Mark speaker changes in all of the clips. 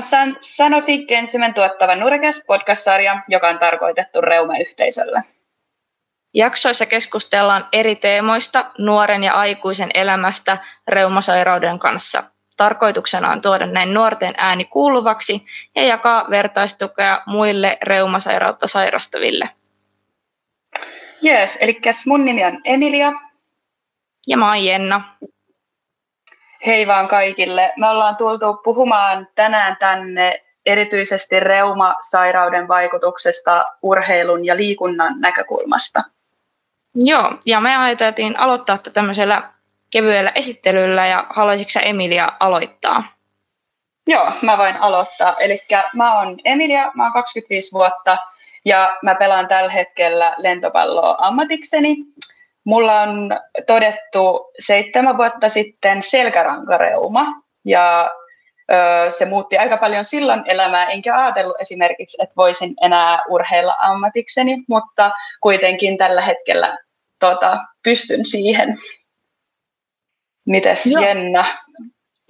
Speaker 1: on San- Sanofi Gensymen tuottava Nurkes podcast-sarja, joka on tarkoitettu reumayhteisölle.
Speaker 2: Jaksoissa keskustellaan eri teemoista nuoren ja aikuisen elämästä reumasairauden kanssa. Tarkoituksena on tuoda näin nuorten ääni kuuluvaksi ja jakaa vertaistukea muille reumasairautta sairastaville.
Speaker 1: Jees, eli mun nimi on Emilia.
Speaker 2: Ja mä oon Jenna.
Speaker 1: Hei vaan kaikille. Me ollaan tultu puhumaan tänään tänne erityisesti reumasairauden vaikutuksesta urheilun ja liikunnan näkökulmasta.
Speaker 2: Joo, ja me ajateltiin aloittaa tämmöisellä kevyellä esittelyllä ja haluaisitko Emilia aloittaa?
Speaker 1: Joo, mä voin aloittaa. Eli mä oon Emilia, mä oon 25 vuotta ja mä pelaan tällä hetkellä lentopalloa ammatikseni. Mulla on todettu seitsemän vuotta sitten selkärankareuma ja ö, se muutti aika paljon silloin elämää, enkä ajatellut esimerkiksi, että voisin enää urheilla ammatikseni, mutta kuitenkin tällä hetkellä tota, pystyn siihen. Mites Joo. Jenna?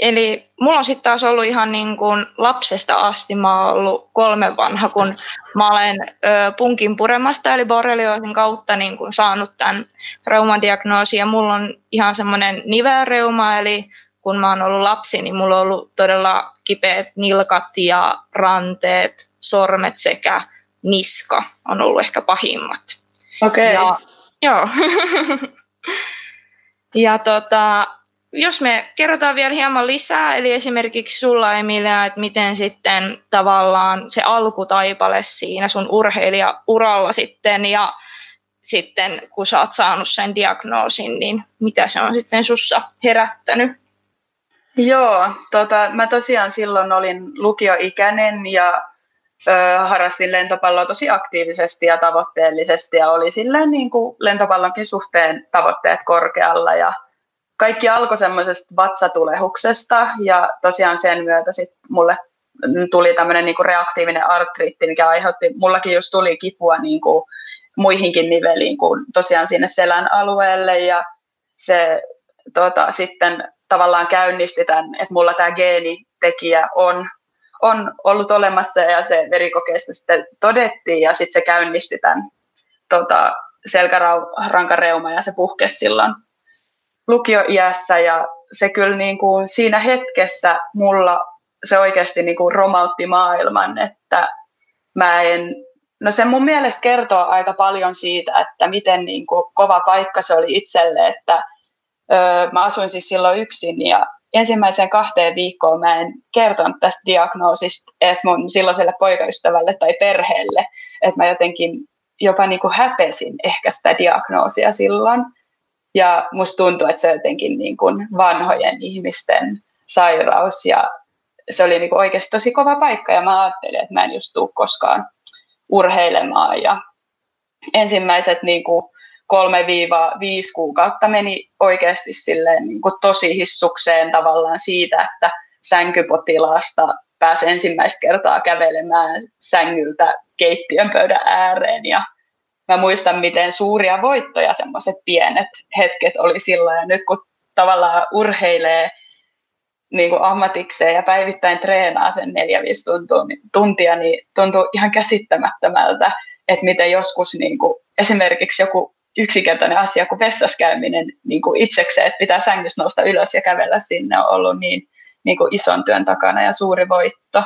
Speaker 2: Eli mulla on sitten taas ollut ihan niin kuin lapsesta asti, mä oon ollut kolme vanha, kun mä olen ö, punkin puremasta eli borrelioosin kautta niin kuin saanut tämän reumadiagnoosin ja mulla on ihan semmoinen nivelreuma, eli kun mä oon ollut lapsi, niin mulla on ollut todella kipeät nilkat ja ranteet, sormet sekä niska on ollut ehkä pahimmat.
Speaker 1: Okei. Okay.
Speaker 2: Joo. ja tota, jos me kerrotaan vielä hieman lisää, eli esimerkiksi sulla Emilia, että miten sitten tavallaan se alkutaipale siinä sun urheilijauralla sitten ja sitten kun sä oot saanut sen diagnoosin, niin mitä se on sitten sussa herättänyt?
Speaker 1: Joo, tota, mä tosiaan silloin olin lukioikäinen ja ö, harrastin lentopalloa tosi aktiivisesti ja tavoitteellisesti ja oli silleen niin kuin lentopallonkin suhteen tavoitteet korkealla ja kaikki alkoi semmoisesta vatsatulehuksesta ja tosiaan sen myötä sit mulle tuli tämmöinen niinku reaktiivinen artriitti, mikä aiheutti, mullakin just tuli kipua niinku muihinkin niveliin kuin tosiaan sinne selän alueelle ja se tota, sitten tavallaan käynnisti tämän, että mulla tämä geenitekijä on, on ollut olemassa ja se verikokeesta sitten todettiin ja sitten se käynnisti tämän tota, selkärankareuma ja se puhkesi silloin lukioiässä ja se kyllä niin kuin siinä hetkessä mulla se oikeasti niin kuin romautti maailman, että mä en, no se mun mielestä kertoo aika paljon siitä, että miten niin kuin kova paikka se oli itselle, että öö, mä asuin siis silloin yksin ja ensimmäiseen kahteen viikkoon mä en kertonut tästä diagnoosista edes mun silloiselle poikaystävälle tai perheelle, että mä jotenkin jopa niin kuin häpesin ehkä sitä diagnoosia silloin. Ja musta tuntuu, että se on jotenkin niin kuin vanhojen ihmisten sairaus. Ja se oli niin kuin oikeasti tosi kova paikka. Ja mä ajattelin, että mä en just tule koskaan urheilemaan. Ja ensimmäiset niin kuin 3-5 kuukautta meni oikeasti silleen niin kuin tosi hissukseen tavallaan siitä, että sänkypotilaasta pääsi ensimmäistä kertaa kävelemään sängyltä keittiön pöydän ääreen. Ja mä muistan, miten suuria voittoja semmoiset pienet hetket oli silloin. Ja nyt kun tavallaan urheilee niin kuin ammatikseen ja päivittäin treenaa sen neljä 5 tuntia, niin tuntuu ihan käsittämättömältä, että miten joskus niin kuin, esimerkiksi joku yksinkertainen asia kuin vessaskäyminen niin kuin itsekseen, että pitää sängystä nousta ylös ja kävellä sinne, on ollut niin, niin kuin ison työn takana ja suuri voitto.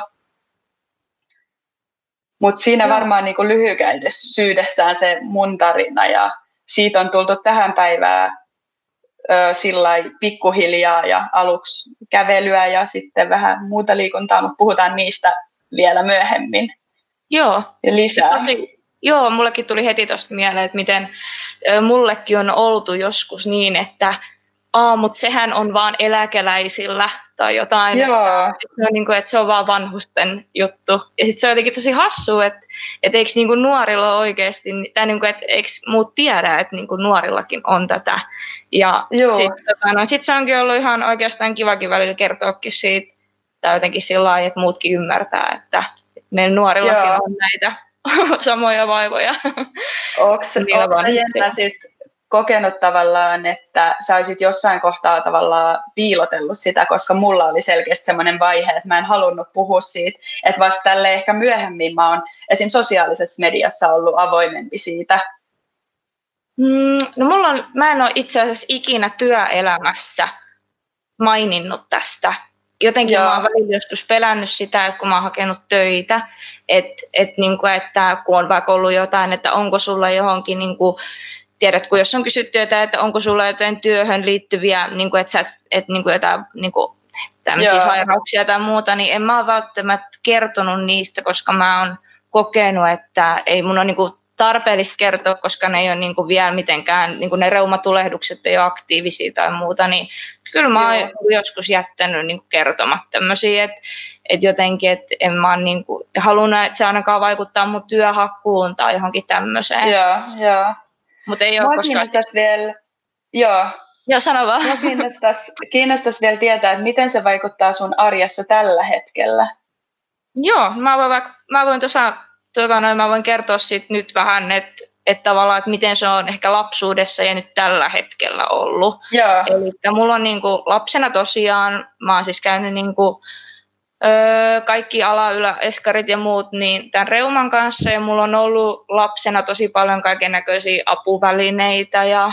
Speaker 1: Mutta siinä varmaan niin lyhykäisyydessään se mun tarina ja siitä on tultu tähän päivään sillä pikkuhiljaa ja aluksi kävelyä ja sitten vähän muuta liikuntaa, mutta puhutaan niistä vielä myöhemmin.
Speaker 2: Joo.
Speaker 1: Ja lisää.
Speaker 2: Tosi, joo, mullekin tuli heti tuosta mieleen, että miten mullekin on oltu joskus niin, että aa, mutta sehän on vaan eläkeläisillä tai jotain.
Speaker 1: Joo.
Speaker 2: Että, se on, niin kuin, että se on vaan vanhusten juttu. Ja sitten se on jotenkin tosi hassu, että, että eikö niin kuin nuorilla oikeasti, tai niin kuin, että eikö muut tiedä, että niin kuin nuorillakin on tätä. Ja sitten tota, no, sit se onkin ollut ihan oikeastaan kivakin välillä kertoakin siitä, tai jotenkin sillä lailla, että muutkin ymmärtää, että, että meillä nuorillakin Joo. on näitä samoja vaivoja.
Speaker 1: Onko se jännä sitten kokenut tavallaan, että sä olisit jossain kohtaa tavallaan piilotellut sitä, koska mulla oli selkeästi semmoinen vaihe, että mä en halunnut puhua siitä, että vasta tälle ehkä myöhemmin mä oon esim. sosiaalisessa mediassa ollut avoimempi siitä.
Speaker 2: Mm, no mulla on, mä en ole itse asiassa ikinä työelämässä maininnut tästä. Jotenkin Joo. mä oon välillä joskus pelännyt sitä, että kun mä oon hakenut töitä, että, että, niin kuin, että kun on vaikka ollut jotain, että onko sulla johonkin niin kuin, tiedätkö, jos on kysytty jotain, että onko sulla jotain työhön liittyviä, niin kuin, että sä, että niin kuin jotain niin kuin, tämmöisiä Joo. sairauksia tai muuta, niin en mä ole välttämättä kertonut niistä, koska mä oon kokenut, että ei mun ole niin kuin tarpeellista kertoa, koska ne ei ole niin kuin vielä mitenkään, niin kuin ne reumatulehdukset ei ole aktiivisia tai muuta, niin kyllä mä oon joskus jättänyt niin kuin kertomatta tämmöisiä, että, että jotenkin, että en mä niin kuin, halunnut, että se ainakaan vaikuttaa mun työhakkuun tai johonkin tämmöiseen.
Speaker 1: Joo, joo.
Speaker 2: Mutta ei ole koskaan...
Speaker 1: vielä, joo.
Speaker 2: Joo, sano vaan.
Speaker 1: Mua kiinnostaisi, kiinnostaisi vielä tietää, että miten se vaikuttaa sun arjessa tällä hetkellä.
Speaker 2: Joo, mä voin, vaikka, mä voin tuossa, tuota, noin, mä voin kertoa sit nyt vähän, että että tavallaan, että miten se on ehkä lapsuudessa ja nyt tällä hetkellä ollut.
Speaker 1: Joo.
Speaker 2: Eli mulla on niin kuin, lapsena tosiaan, mä oon siis käynyt niin kuin, öö, kaikki ala, ylä, eskarit ja muut, niin tämän reuman kanssa ja mulla on ollut lapsena tosi paljon kaiken näköisiä apuvälineitä ja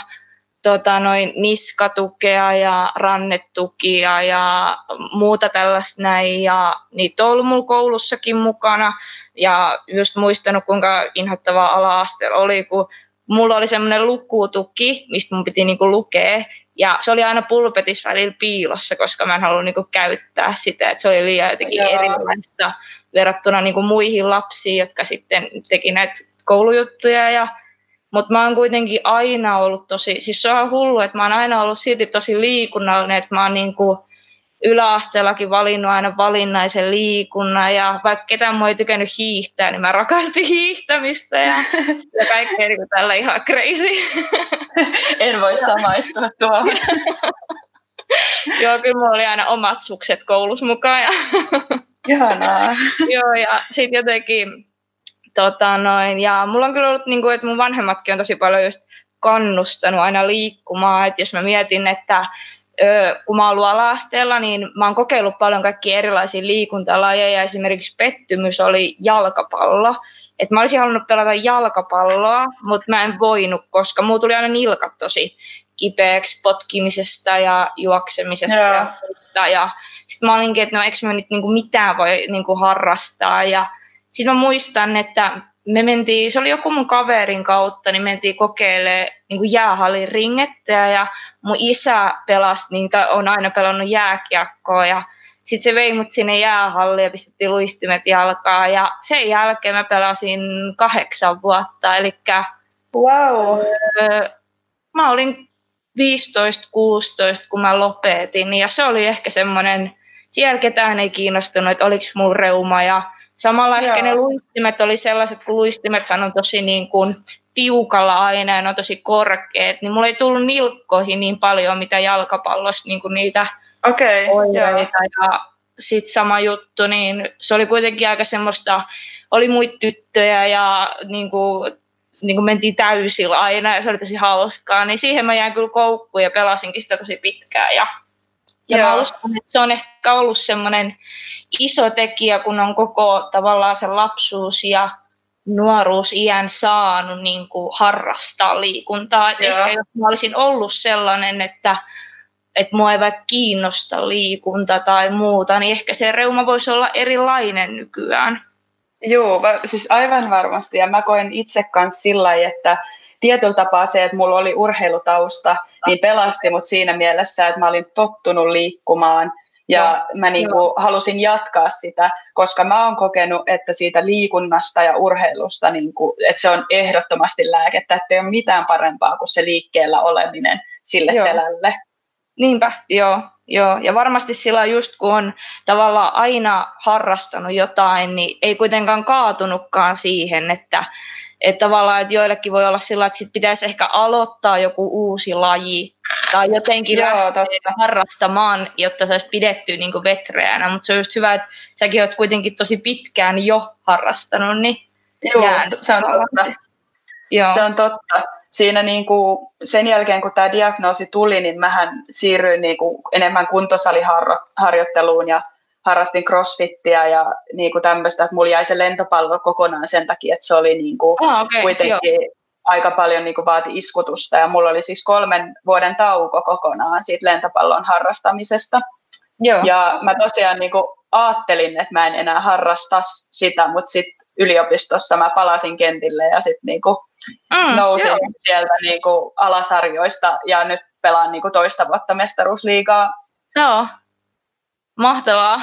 Speaker 2: tota, noin niskatukea ja rannetukia ja muuta tällaista näin. Ja niitä on ollut mulla koulussakin mukana. Ja just muistanut, kuinka inhottavaa ala-aste oli, kun mulla oli semmoinen lukutuki, mistä mun piti niinku lukea. Ja se oli aina pulpetis välillä piilossa, koska mä en halunnut niinku käyttää sitä. että se oli liian jotenkin Joo. erilaista verrattuna niinku muihin lapsiin, jotka sitten teki näitä koulujuttuja ja mutta mä oon kuitenkin aina ollut tosi, siis se on hullu, että mä oon aina ollut silti tosi liikunnallinen, että mä oon niin kuin yläasteellakin valinnut aina valinnaisen liikunnan ja vaikka ketään mua ei tykännyt hiihtää, niin mä rakastin hiihtämistä ja, ja kaikkea niin tällä ihan crazy.
Speaker 1: En voi samaistua tuohon.
Speaker 2: Joo, kyllä mulla oli aina omat sukset koulussa mukaan. Ja
Speaker 1: Ihanaa.
Speaker 2: Joo, ja sitten jotenkin Tota noin, ja mulla on kyllä ollut, niin kuin, että mun vanhemmatkin on tosi paljon just kannustanut aina liikkumaan, että jos mä mietin, että ö, kun mä oon ollut ala niin mä oon kokeillut paljon kaikkia erilaisia liikuntalajeja, esimerkiksi pettymys oli jalkapallo, että mä olisin halunnut pelata jalkapalloa, mutta mä en voinut, koska mulla tuli aina nilkat tosi kipeäksi potkimisesta ja juoksemisesta ja, ja sitten mä olinkin, että no eikö mä nyt niinku mitään voi niinku harrastaa. Ja sitten mä muistan, että me mentiin, se oli joku mun kaverin kautta, niin mentiin kokeilemaan niin jäähallin ringettejä ja mun isä pelasi, niin on aina pelannut jääkiekkoa. Ja sitten se vei mut sinne jäähalliin ja pistettiin luistimet jalkaa ja sen jälkeen mä pelasin kahdeksan vuotta, eli
Speaker 1: wow.
Speaker 2: öö, mä olin 15-16, kun mä lopetin ja se oli ehkä semmoinen, siellä ketään ei kiinnostunut, että oliko mulla reuma ja Samalla Joo. ehkä ne luistimet oli sellaiset, kun luistimethan on tosi niin kuin tiukalla aina ja ne on tosi korkeat, niin mulla ei tullut nilkkoihin niin paljon, mitä jalkapallossa niin kuin niitä
Speaker 1: okay,
Speaker 2: oireita. Ja sitten sama juttu, niin se oli kuitenkin aika semmoista, oli muita tyttöjä ja niin kuin, niin kuin mentiin täysillä aina ja se oli tosi hauskaa, niin siihen mä jäin kyllä koukkuun ja pelasinkin sitä tosi pitkään ja ja Joo. mä uskon, että se on ehkä ollut semmoinen iso tekijä, kun on koko tavallaan se lapsuus ja nuoruus iän saanut niin kuin harrastaa liikuntaa. Et ehkä jos mä olisin ollut sellainen, että, että mua ei vaikka kiinnosta liikunta tai muuta, niin ehkä se reuma voisi olla erilainen nykyään.
Speaker 1: Joo, siis aivan varmasti. Ja mä koen itse kanssa sillä että tietyllä tapaa se, että mulla oli urheilutausta, niin pelasti mut siinä mielessä, että mä olin tottunut liikkumaan ja no, mä niinku no. halusin jatkaa sitä, koska mä oon kokenut, että siitä liikunnasta ja urheilusta, niinku, että se on ehdottomasti lääkettä, että ei ole mitään parempaa kuin se liikkeellä oleminen sille joo. selälle.
Speaker 2: Niinpä, joo, joo. Ja varmasti sillä just kun on tavallaan aina harrastanut jotain, niin ei kuitenkaan kaatunutkaan siihen, että että tavallaan, että joillekin voi olla sillä, että sit pitäisi ehkä aloittaa joku uusi laji tai jotenkin Joo, lähteä totta. harrastamaan, jotta se olisi pidetty niin kuin vetreänä. Mutta se on just hyvä, että säkin olet kuitenkin tosi pitkään jo harrastanut. Niin
Speaker 1: Joo, se on totta. Joo. Se on totta. Siinä niin kuin sen jälkeen, kun tämä diagnoosi tuli, niin mähän siirryin niin kuin enemmän kuntosaliharjoitteluun ja harrastin crossfittiä ja niin kuin tämmöistä, että mulla jäi se lentopallo kokonaan sen takia, että se oli niin kuin
Speaker 2: ah, okay,
Speaker 1: kuitenkin joo. aika paljon niin kuin vaati iskutusta ja mulla oli siis kolmen vuoden tauko kokonaan siitä lentopallon harrastamisesta. Joo. Ja mä tosiaan niin kuin ajattelin, että mä en enää harrasta sitä, mutta sitten yliopistossa mä palasin kentille ja sitten niinku mm, nousin joo. sieltä niinku alasarjoista ja nyt pelaan niinku toista vuotta mestaruusliigaa.
Speaker 2: Joo, mahtavaa.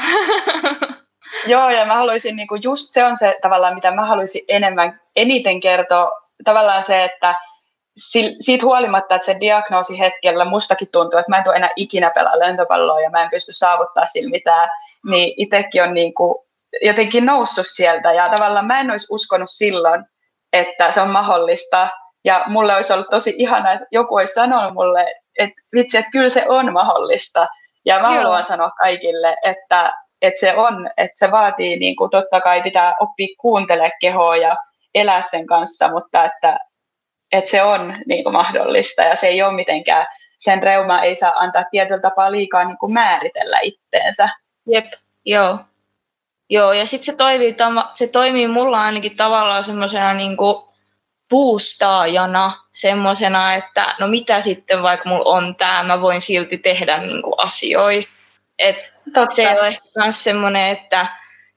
Speaker 1: joo, ja mä haluaisin, niinku just se on se tavallaan, mitä mä haluaisin enemmän, eniten kertoa, tavallaan se, että siitä huolimatta, että sen diagnoosi hetkellä mustakin tuntuu, että mä en tule enää ikinä pelaa lentopalloa ja mä en pysty saavuttaa sillä mitään, niin itsekin on niin kuin jotenkin noussut sieltä ja tavallaan mä en olisi uskonut silloin, että se on mahdollista. Ja mulle olisi ollut tosi ihana, että joku olisi sanonut mulle, että vitsi, että kyllä se on mahdollista. Ja mä Joo. haluan sanoa kaikille, että, että se on, että se vaatii, niin kuin totta kai pitää oppia kuuntelemaan kehoa ja elää sen kanssa, mutta että, että se on niin kuin mahdollista ja se ei ole mitenkään, sen reuma ei saa antaa tietyllä tapaa liikaa niin kuin määritellä itteensä.
Speaker 2: Jep, joo. Joo, ja sitten se toimii, se toimii mulla ainakin tavallaan semmoisena niin boostaajana, semmoisena, että no mitä sitten vaikka mulla on tämä, mä voin silti tehdä niin kuin asioita. Et se on ehkä myös semmoinen, että,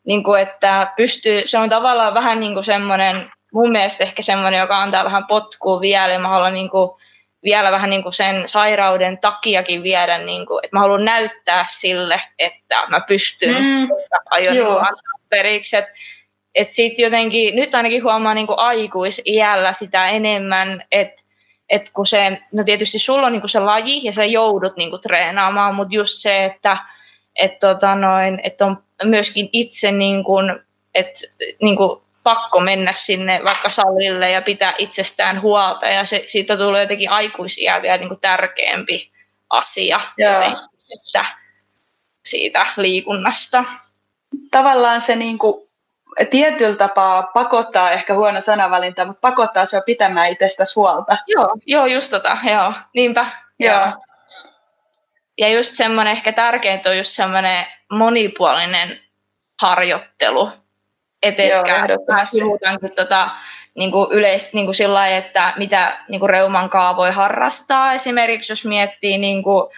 Speaker 2: niin kuin, että pystyy, se on tavallaan vähän niin kuin semmoinen, mun mielestä ehkä semmoinen, joka antaa vähän potkua vielä, ja mä haluan niin kuin, vielä vähän niin kuin sen sairauden takiakin viedä, niin kuin, että mä haluan näyttää sille, että mä pystyn mm. aion antaa periksi. Että et sitten jotenkin, nyt ainakin huomaa niin kuin aikuisiällä sitä enemmän, että et kun se, no tietysti sulla on niin kuin se laji ja sä joudut niin kuin treenaamaan, mutta just se, että et tota noin, et on myöskin itse niin kuin, et, niin kuin pakko mennä sinne vaikka salille ja pitää itsestään huolta ja se, siitä tulee jotenkin aikuisia vielä niin kuin tärkeämpi asia että siitä liikunnasta.
Speaker 1: Tavallaan se niin kuin, tietyllä tapaa pakottaa, ehkä huono sanavalinta, mutta pakottaa se pitämään itsestä huolta.
Speaker 2: Joo, joo just tota, joo, niinpä. Joo. joo. Ja just semmoinen ehkä tärkeintä on just semmoinen monipuolinen harjoittelu, et ehkä sivutankin tota, niin kuin yleisesti niin kuin sillä lailla, että mitä niin kuin reuman kaa voi harrastaa. Esimerkiksi jos miettii, niin kuin,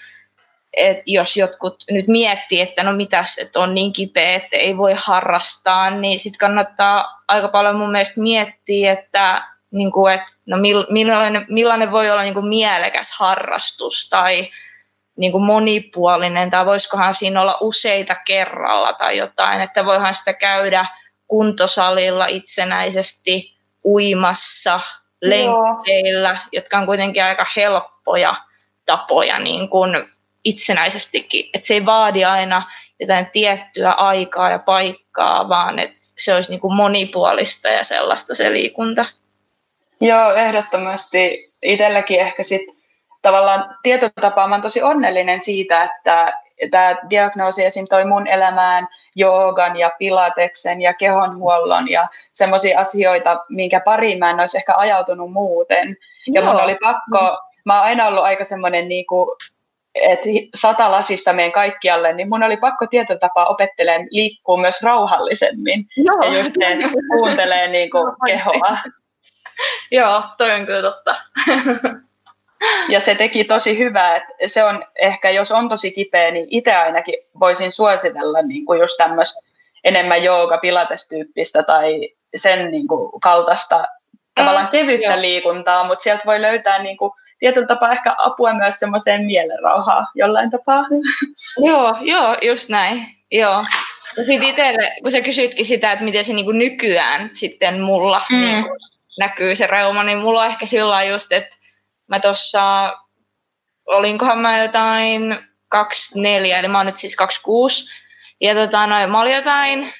Speaker 2: että jos jotkut nyt miettii, että no mitäs, että on niin kipeä, että ei voi harrastaa, niin sitten kannattaa aika paljon mun mielestä miettiä, että, niin kuin, että no millainen, millainen voi olla niin kuin mielekäs harrastus tai niin kuin monipuolinen, tai voisikohan siinä olla useita kerralla tai jotain, että voihan sitä käydä – kuntosalilla itsenäisesti uimassa, lenkkeillä, Joo. jotka on kuitenkin aika helppoja tapoja niin kuin itsenäisestikin. Että se ei vaadi aina jotain tiettyä aikaa ja paikkaa, vaan että se olisi niin kuin monipuolista ja sellaista se liikunta.
Speaker 1: Joo, ehdottomasti. Itselläkin ehkä sitten tavallaan tietyllä tapaa mä tosi onnellinen siitä, että tämä diagnoosi esim. toi mun elämään joogan ja pilateksen ja kehonhuollon ja semmoisia asioita, minkä pariin mä en olisi ehkä ajautunut muuten. Ja Joo. mun oli pakko, mä oon aina ollut aika semmoinen niinku, että sata lasissa menen kaikkialle, niin mun oli pakko tietyllä tapaa opettelemaan liikkuu myös rauhallisemmin. Joo. Ja just ne kuuntelee niinku kehoa.
Speaker 2: Joo, toi on kyllä totta.
Speaker 1: Ja se teki tosi hyvää, että se on ehkä, jos on tosi kipeä, niin itse ainakin voisin suositella niin kuin just tämmöistä enemmän jooga pilatestyyppistä tai sen niin kuin kaltaista tavallaan mm, kevyttä mm, liikuntaa, mutta sieltä voi löytää niin kuin tietyllä tapaa ehkä apua myös semmoiseen mielenrauhaan jollain tapaa.
Speaker 2: Joo, joo, just näin. Joo. Ja sitten itselle, kun sä kysyitkin sitä, että miten se niin kuin nykyään sitten mulla mm. niin kuin näkyy se reuma, niin mulla on ehkä sillä just, että mä tuossa, olinkohan mä jotain 24, eli mä oon nyt siis 26. Ja tota, no, mä olin jotain,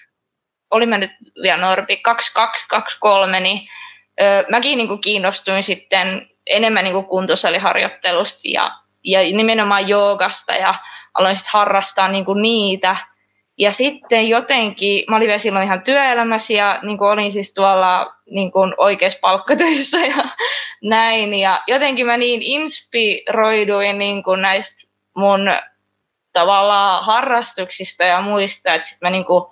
Speaker 2: olin mä nyt vielä nuorempi, 22, 23, niin ö, mäkin niin kuin kiinnostuin sitten enemmän niin kuin kuntosaliharjoittelusta ja, ja nimenomaan joogasta ja aloin sitten harrastaa niin kuin niitä. Ja sitten jotenkin, mä olin vielä silloin ihan työelämässä ja niin kuin olin siis tuolla niin kuin oikeassa palkkatöissä ja näin. Ja jotenkin mä niin inspiroiduin niin kuin näistä mun tavallaan harrastuksista ja muista, että sitten mä niin kuin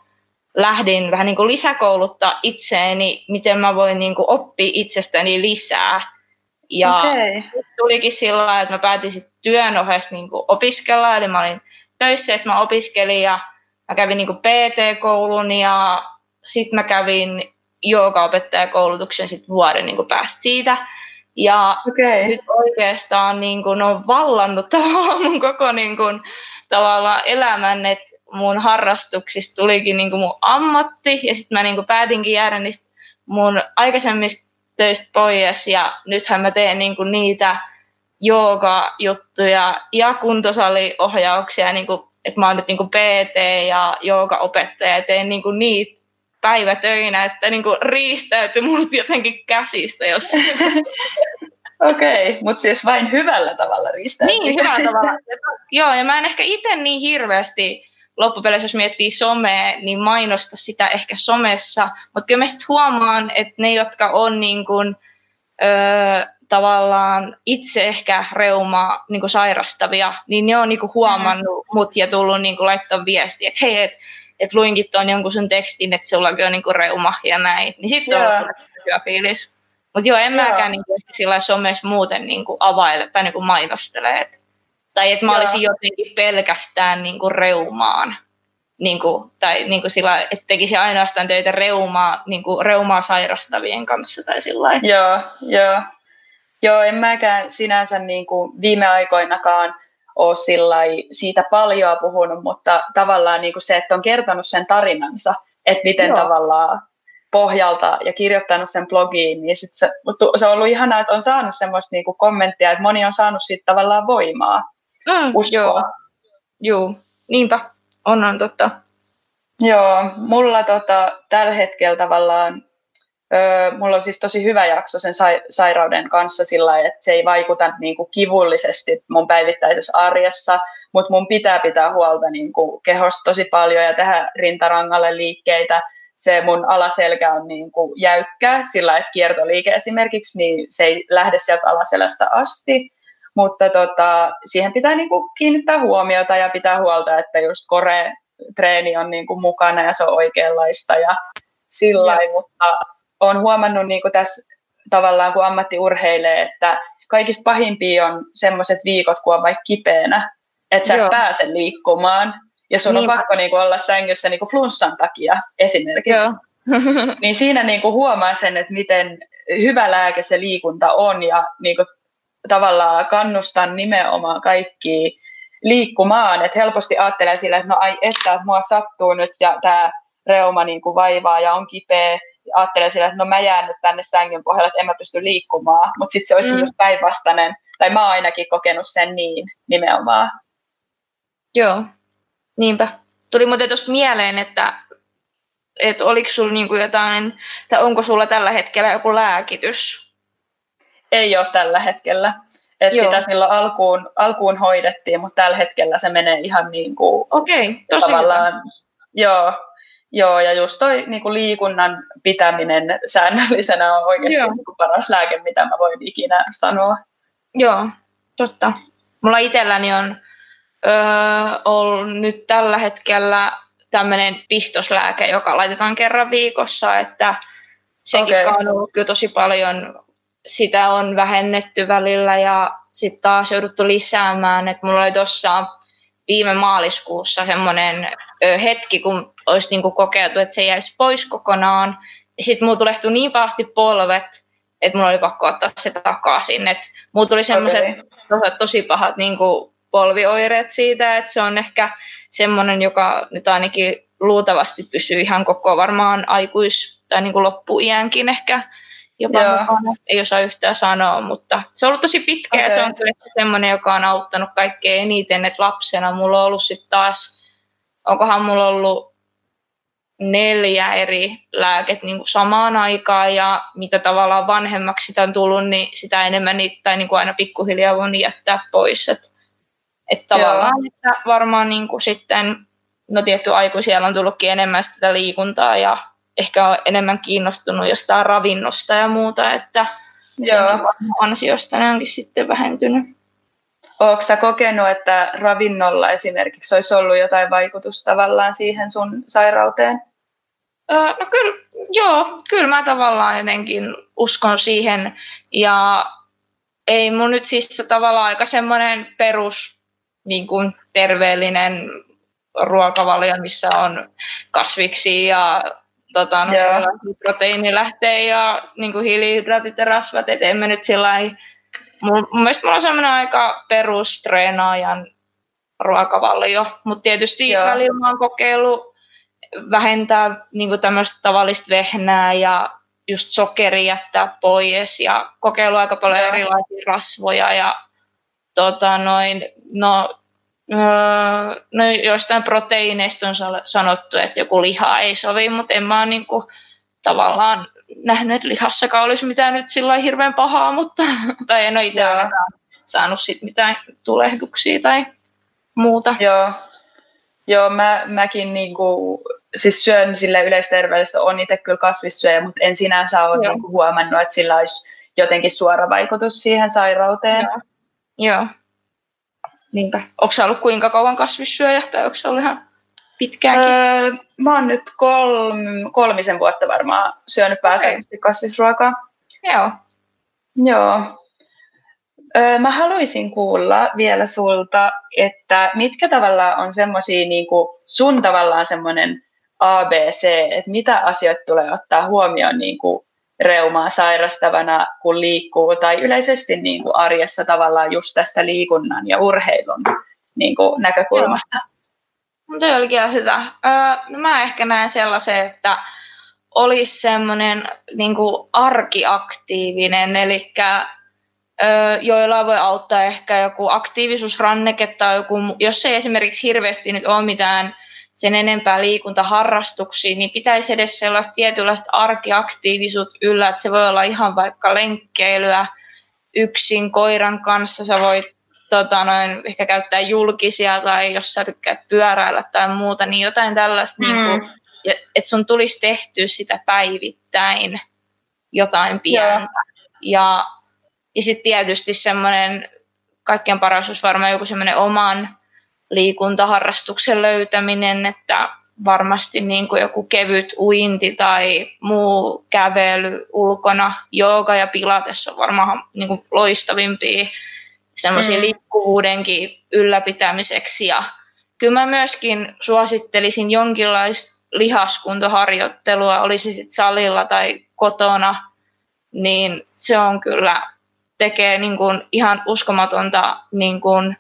Speaker 2: lähdin vähän niin kuin lisäkouluttaa itseäni, miten mä voin niin kuin oppia itsestäni lisää. Ja okay. tulikin sillä että mä päätin sitten työn ohessa niin kuin opiskella, eli mä olin töissä, että mä opiskelin ja mä kävin niin PT-koulun ja sitten mä kävin joogaopettajakoulutuksen sitten vuoden niin päästä siitä. Ja okay. nyt oikeastaan niin kuin, on vallannut tavallaan mun koko niin kuin, tavallaan elämän, että mun harrastuksista tulikin niin kuin mun ammatti ja sitten mä niin kuin päätinkin jäädä niistä mun aikaisemmista töistä pois ja nythän mä teen niin kuin niitä jooga-juttuja ja kuntosaliohjauksia, niin kuin, että mä oon nyt niin kuin PT ja jooga-opettaja ja teen niin kuin niitä päivätöinä, että niin kuin riistäytyi mut jotenkin käsistä jos
Speaker 1: Okei, okay, mutta siis vain hyvällä tavalla riistäytyi
Speaker 2: Niin, hyvällä tavalla. Joo, ja mä en ehkä itse niin hirveästi loppupeleissä, jos miettii somea, niin mainosta sitä ehkä somessa. Mutta kyllä mä sitten huomaan, että ne, jotka on niin kuin, öö, tavallaan itse ehkä reumaa niin sairastavia, niin ne on niin huomannut mm. mut ja tullut niin laittaa viestiä, että hei, että et luinkin tuon jonkun sun tekstin, että sullakin on niin reuma ja näin. Niin sitten on ollut hyvä fiilis. Mutta joo, en joo. mäkään niin sillä somessa muuten niin kuin availe tai niin kuin mainostele. Et tai että mä olisin jotenkin pelkästään niin kuin reumaan. Niin kuin, tai niin kuin sillä, että tekisi ainoastaan töitä reumaa, niin kuin reumaa sairastavien kanssa tai sillä
Speaker 1: Joo, joo. Joo, en mäkään sinänsä niin kuin viime aikoinakaan ole siitä paljon puhunut, mutta tavallaan niin kuin se, että on kertonut sen tarinansa, että miten Joo. tavallaan pohjalta ja kirjoittanut sen blogiin, niin sit se, se on ollut ihanaa, että on saanut semmoista niin kuin kommenttia, että moni on saanut siitä tavallaan voimaa mm, uskoa. Joo.
Speaker 2: joo, niinpä, on, on totta.
Speaker 1: Joo, mulla tota, tällä hetkellä tavallaan, öö, mulla on siis tosi hyvä jakso sen sa- sairauden kanssa sillä että se ei vaikuta niin kuin kivullisesti mun päivittäisessä arjessa, mutta mun pitää pitää huolta niin kuin kehosta tosi paljon ja tehdä rintarangalle liikkeitä. Se mun alaselkä on niin kuin jäykkä sillä, että kiertoliike esimerkiksi, niin se ei lähde sieltä alaselästä asti mutta tota, siihen pitää niin kuin kiinnittää huomiota ja pitää huolta, että just kore treeni on niin kuin mukana ja se on oikeanlaista ja sillä mutta olen huomannut niin kuin tässä tavallaan, kun ammatti urheilee, että kaikista pahimpia on semmoiset viikot, kun on vaikka kipeänä, että sä et pääse liikkumaan ja sun niin. on pakko niin kuin olla sängyssä niin kuin flunssan takia esimerkiksi. Joo. niin siinä niin kuin huomaa sen, että miten hyvä lääke se liikunta on ja niin kuin tavallaan kannustan nimenomaan kaikki liikkumaan, että helposti ajattelee sillä, että no ai että, että mua sattuu nyt ja tämä reuma niin kuin vaivaa ja on kipeä, ja ajattelee sillä, että no mä jään nyt tänne sängyn pohjalle, että en mä pysty liikkumaan, mutta sitten se olisi mm. just päinvastainen, tai mä oon ainakin kokenut sen niin nimenomaan.
Speaker 2: Joo, niinpä. Tuli muuten tuosta mieleen, että, että oliko sulla niinku jotain, tai onko sulla tällä hetkellä joku lääkitys?
Speaker 1: ei ole tällä hetkellä. Että sitä silloin alkuun, alkuun hoidettiin, mutta tällä hetkellä se menee ihan niin kuin
Speaker 2: okay, tosi tavallaan, hyvä.
Speaker 1: joo, joo, ja just toi niin kuin liikunnan pitäminen säännöllisenä on oikeasti niin kuin paras lääke, mitä mä voin ikinä sanoa.
Speaker 2: Joo, totta. Mulla itselläni on öö, ollut nyt tällä hetkellä tämmöinen pistoslääke, joka laitetaan kerran viikossa, että senkin okay. on ollut kyllä tosi paljon sitä on vähennetty välillä ja sitten taas jouduttu lisäämään. Et mulla oli tuossa viime maaliskuussa semmoinen hetki, kun olisi niinku kokeiltu, että se jäisi pois kokonaan. Ja sitten mulla tulehtui niin pahasti polvet, että mulla oli pakko ottaa se takaisin. Et mulla tuli semmoiset okay. tosi pahat niinku polvioireet siitä, että se on ehkä semmoinen, joka nyt ainakin luultavasti pysyy ihan koko varmaan aikuis- tai niin kuin loppuiänkin ehkä jopa Joo. mukana. Ei osaa yhtään sanoa, mutta se on ollut tosi pitkä okay. ja se on kyllä semmoinen, joka on auttanut kaikkein eniten, että lapsena mulla on ollut sitten taas, onkohan mulla ollut neljä eri lääket niin kuin samaan aikaan ja mitä tavallaan vanhemmaksi sitä on tullut, niin sitä enemmän niitä tai niin kuin aina pikkuhiljaa voi jättää pois. Että et tavallaan, että varmaan niin kuin sitten no tietty aikuisia on tullutkin enemmän sitä liikuntaa ja ehkä on enemmän kiinnostunut jostain ravinnosta ja muuta, että senkin ansiosta ne onkin sitten vähentynyt.
Speaker 1: Oletko sä kokenut, että ravinnolla esimerkiksi olisi ollut jotain vaikutusta tavallaan siihen sun sairauteen?
Speaker 2: No kyllä, joo, kyllä mä tavallaan jotenkin uskon siihen ja ei mun nyt siis tavallaan aika semmoinen perus niin kuin terveellinen ruokavalio, missä on kasviksi ja tota, no, proteiinilähteä ja niin kuin hiilihydraatit ja rasvat, et emme nyt sillä mun, mun mielestä mulla on semmoinen aika perustreenaajan ruokavalio, mutta tietysti Joo. välillä mä oon kokeillut vähentää niin tämmöistä tavallista vehnää ja just sokeri jättää pois ja kokeilu aika paljon Joo. erilaisia rasvoja ja tota noin, no, öö, no joistain proteiineista on sanottu, että joku liha ei sovi, mutta en mä ole niin kuin, tavallaan nähnyt, että lihassakaan olisi mitään nyt sillä hirveän pahaa, mutta tai en ole itse saanut sit mitään tulehduksia tai muuta.
Speaker 1: Joo, Joo mä, mäkin niinku, siis syön sille yleisterveellistä, on itse kyllä kasvissyöjä, mutta en sinänsä ole niinku huomannut, että sillä olisi jotenkin suora vaikutus siihen sairauteen.
Speaker 2: Joo. Joo. Niinpä. Onko ollut kuinka kauan kasvissyöjä tai onko se ollut ihan pitkäänkin? Öö,
Speaker 1: mä oon nyt kolm, kolmisen vuotta varmaan syönyt pääsääntöisesti kasvisruokaa.
Speaker 2: Joo.
Speaker 1: Joo. Öö, mä haluaisin kuulla vielä sulta, että mitkä tavallaan on semmoisia niin sun tavallaan semmoinen ABC, että mitä asioita tulee ottaa huomioon niin kuin reumaa sairastavana, kun liikkuu, tai yleisesti niin kuin arjessa tavallaan just tästä liikunnan ja urheilun niin kuin näkökulmasta.
Speaker 2: Joo. Tuo olikin ihan hyvä. Öö, no mä ehkä näen sellaisen, että olisi semmoinen niin arkiaktiivinen, eli joilla voi auttaa ehkä joku aktiivisuusranneke tai joku, jos ei esimerkiksi hirveästi nyt ole mitään sen enempää liikuntaharrastuksia, niin pitäisi edes sellaista tietynlaista arkiaktiivisuutta yllä, että se voi olla ihan vaikka lenkkeilyä yksin koiran kanssa, sä voit tota, noin, ehkä käyttää julkisia tai jos sä tykkäät pyöräillä tai muuta, niin jotain tällaista, mm. niin kuin, että sun tulisi tehtyä sitä päivittäin jotain pientä. Ja, ja sitten tietysti semmoinen kaikkein paras olisi varmaan joku semmoinen oman liikuntaharrastuksen löytäminen, että varmasti niin kuin joku kevyt uinti tai muu kävely ulkona, jooga ja pilates on varmaan niin kuin loistavimpia semmoisia mm. liikkuvuudenkin ylläpitämiseksi. Ja kyllä mä myöskin suosittelisin jonkinlaista lihaskuntoharjoittelua, olisi sitten salilla tai kotona, niin se on kyllä, tekee niin kuin ihan uskomatonta niin kuin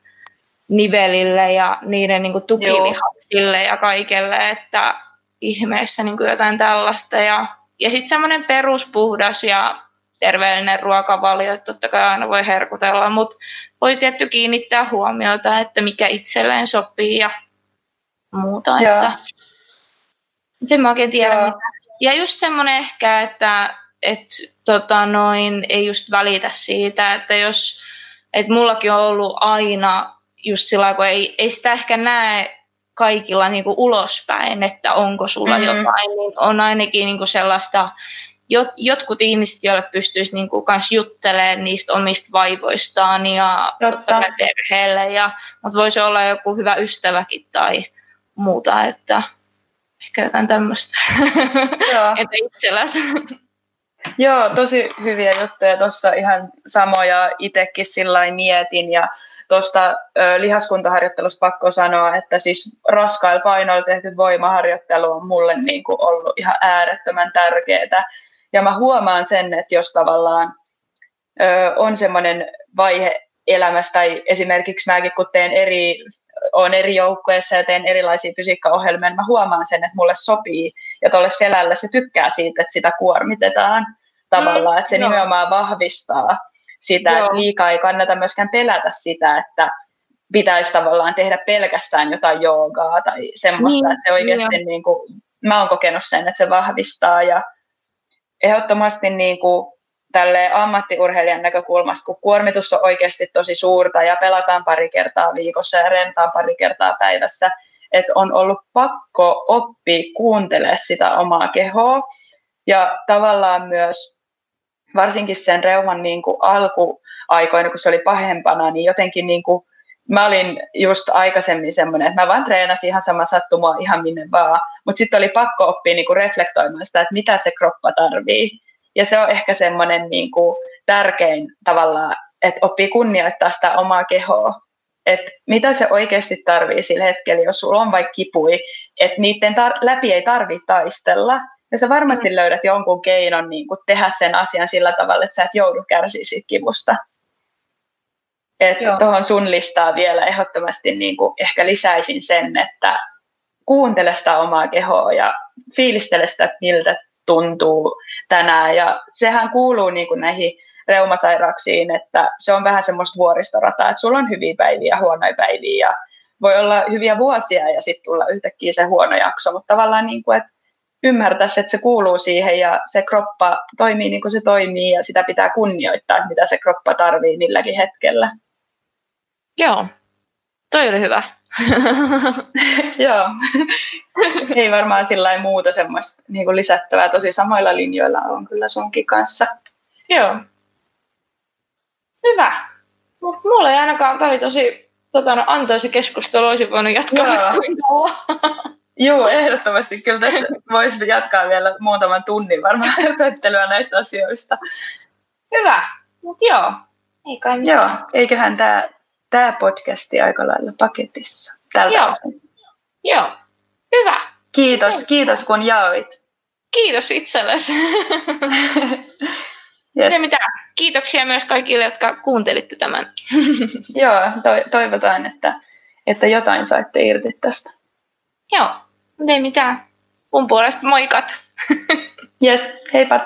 Speaker 2: nivelille ja niiden niin kuin tukilihaksille ja kaikelle, että ihmeessä niin kuin jotain tällaista. Ja, ja sitten semmoinen peruspuhdas ja terveellinen ruokavalio, että totta kai aina voi herkutella, mutta voi tietty kiinnittää huomiota, että mikä itselleen sopii ja muuta. Joo. Että, sen mä oikein tiedä. Mitä. Ja just semmoinen ehkä, että et, tota noin, ei just välitä siitä, että jos, että mullakin on ollut aina just sillä kun ei, ei sitä ehkä näe kaikilla niin kuin ulospäin, että onko sulla mm-hmm. jotain, niin on ainakin niin kuin sellaista, jot, jotkut ihmiset, joille pystyisi niin kuin kans juttelemaan niistä omista vaivoistaan ja Totta. totta perheelle, ja, mutta voisi olla joku hyvä ystäväkin tai muuta, että ehkä jotain tämmöistä, että itsellänsä.
Speaker 1: Joo, tosi hyviä juttuja tuossa ihan samoja itsekin sillä mietin ja tuosta lihaskuntaharjoittelusta pakko sanoa, että siis raskailla painoilla tehty voimaharjoittelu on mulle niin kuin ollut ihan äärettömän tärkeää. Ja mä huomaan sen, että jos tavallaan ö, on semmoinen vaihe elämässä, tai esimerkiksi mäkin kun teen eri, on eri joukkueissa ja teen erilaisia fysiikkaohjelmia, niin mä huomaan sen, että mulle sopii, ja tuolle selällä se tykkää siitä, että sitä kuormitetaan tavallaan, että se no. nimenomaan vahvistaa sitä, Joo. että liikaa ei kannata myöskään pelätä sitä, että pitäisi tavallaan tehdä pelkästään jotain joogaa tai semmoista, niin, että se oikeasti niin kuin, mä oon kokenut sen, että se vahvistaa ja ehdottomasti niin kuin, tälle ammattiurheilijan näkökulmasta, kun kuormitus on oikeasti tosi suurta ja pelataan pari kertaa viikossa ja rentaan pari kertaa päivässä, että on ollut pakko oppia kuuntelemaan sitä omaa kehoa. Ja tavallaan myös varsinkin sen reuman niin kuin alkuaikoina, kun se oli pahempana, niin jotenkin niin kuin mä olin just aikaisemmin semmoinen, että mä vaan treenasin ihan sama sattumaa ihan minne vaan, mutta sitten oli pakko oppia niinku reflektoimaan sitä, että mitä se kroppa tarvii. Ja se on ehkä semmoinen niinku tärkein tavallaan, että oppii kunnioittaa sitä omaa kehoa. Että mitä se oikeasti tarvii sillä hetkellä, jos sulla on vaikka kipui, että niiden tar- läpi ei tarvitse taistella. Ja sä varmasti mm. löydät jonkun keinon niin tehdä sen asian sillä tavalla, että sä et joudu kärsiä siitä kivusta. Että tuohon sun listaa vielä ehdottomasti niin kuin ehkä lisäisin sen, että kuuntele sitä omaa kehoa ja fiilistele sitä, että miltä tuntuu tänään. Ja sehän kuuluu niin kuin näihin reumasairauksiin, että se on vähän semmoista vuoristorataa, että sulla on hyviä päiviä ja huonoja päiviä ja voi olla hyviä vuosia ja sitten tulla yhtäkkiä se huono jakso, mutta tavallaan niin kuin, että ymmärtäisi, että se kuuluu siihen ja se kroppa toimii niin kuin se toimii ja sitä pitää kunnioittaa, mitä se kroppa tarvii milläkin hetkellä.
Speaker 2: Joo, toi oli hyvä.
Speaker 1: Joo, ei varmaan sillä muuta semmoista niin kuin lisättävää. Tosi samoilla linjoilla on kyllä sunkin kanssa.
Speaker 2: Joo. Hyvä. Mutta mulla ei ainakaan, tämä oli tosi tota, no, antoisa keskustelu, olisi voinut jatkaa Joo. kuin
Speaker 1: Joo, ehdottomasti. Kyllä tästä voisi jatkaa vielä muutaman tunnin varmaan höpöttelyä näistä asioista.
Speaker 2: Hyvä. Mutta joo,
Speaker 1: ei kai mitään. Joo, eiköhän tämä tämä podcasti aika lailla paketissa tältä
Speaker 2: Joo. osin. Joo, hyvä.
Speaker 1: Kiitos, Hyvä. kiitos kun jaoit.
Speaker 2: Kiitos itsellesi. yes. mitä? Kiitoksia myös kaikille, jotka kuuntelitte tämän.
Speaker 1: Joo, to- toivotaan, että, että jotain saitte irti tästä.
Speaker 2: Joo, ei mitään. Mun puolesta moikat.
Speaker 1: yes, heippa.